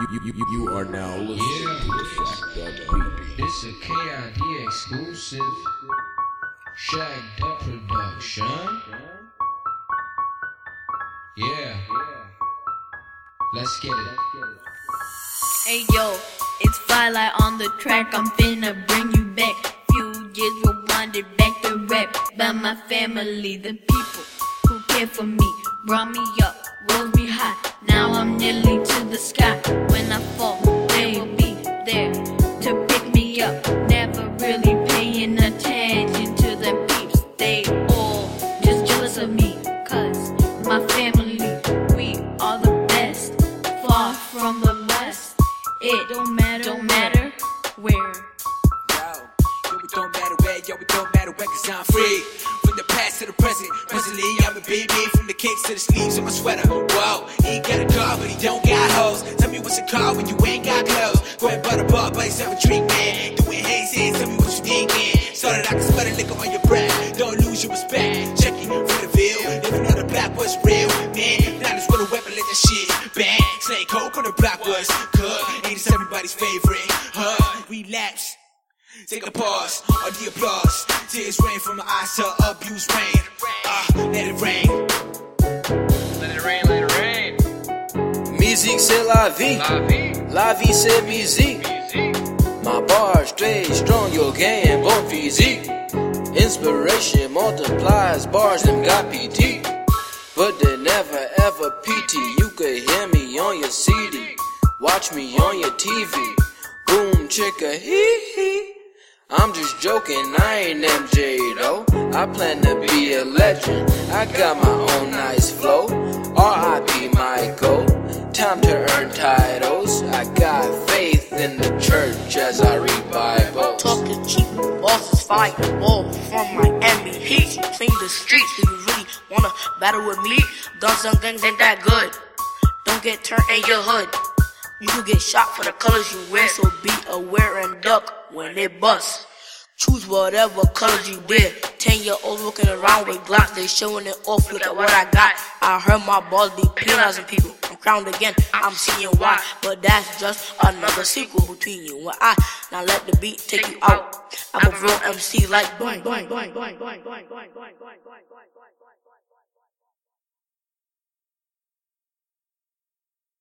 You, you, you, you are now listening to a Shaq Dup Beat. It's a KID exclusive. Shaq Dup production. Yeah. Let's get it. Hey yo, it's Firelight on the track. I'm finna bring you back. Few years rewinded back to rap by my family, the people who care for me, brought me up, rose me high. Now I'm nearly to the sky. When I fall, they will be there to pick me up. Never really paying attention to them peeps. They all just jealous of me, cause my family, we are the best. Far from the best. It don't matter, don't matter where. Yo, it don't matter where, yo, it don't matter where, cause I'm free. From the past to the present, presently I'm a baby. From the kicks to the sleeves of my sweater. Whoa, he got a car, but he don't got hoes. Tell me what's a car when you ain't got clothes. Go and buy the buy yourself a drink, man. Doing hazes, tell me what you thinking. So that I can smell the liquor on your breath. Don't lose your respect. Checking for the veil. Living on the block was real, man. Now just with a weapon, let that shit bang. Slay coke on the block was good. Ain't this everybody's favorite? Huh? Relapse. Take a pause, or the applause. Tears rain from my eyes to abuse rain. Ah, let it rain. Let it rain, let it rain. Musique c'est la vie, La vie. la vie c'est musique. My bar stay strong, yo gang, bon physique. Inspiration multiplies, bars them got PT. But they never ever PT. You could hear me on your CD, watch me on your TV. Boom chicka hee hee. I'm just joking, I ain't MJ though. I plan to be a legend. I got my own nice flow. R.I.P. Michael. Time to earn titles. I got faith in the church as I read Bibles. Talk is cheap, bosses fight, all from Miami Heat. Clean the streets, do you really wanna battle with me? Done and gangs ain't that good. Don't get turned in your hood. You get shot for the colors you wear, so be aware and duck when they bust. Choose whatever colors you wear. Ten year olds walking around with Glocks, they showing it off. Look at what I got. I heard my balls be penalizing people. I'm crowned again, I'm seeing why. But that's just another sequel between you and I. Now let the beat take you out. I'm a real MC like boing, boing, boing, boing, boing, boing, boing, boing, boing, boing, boing.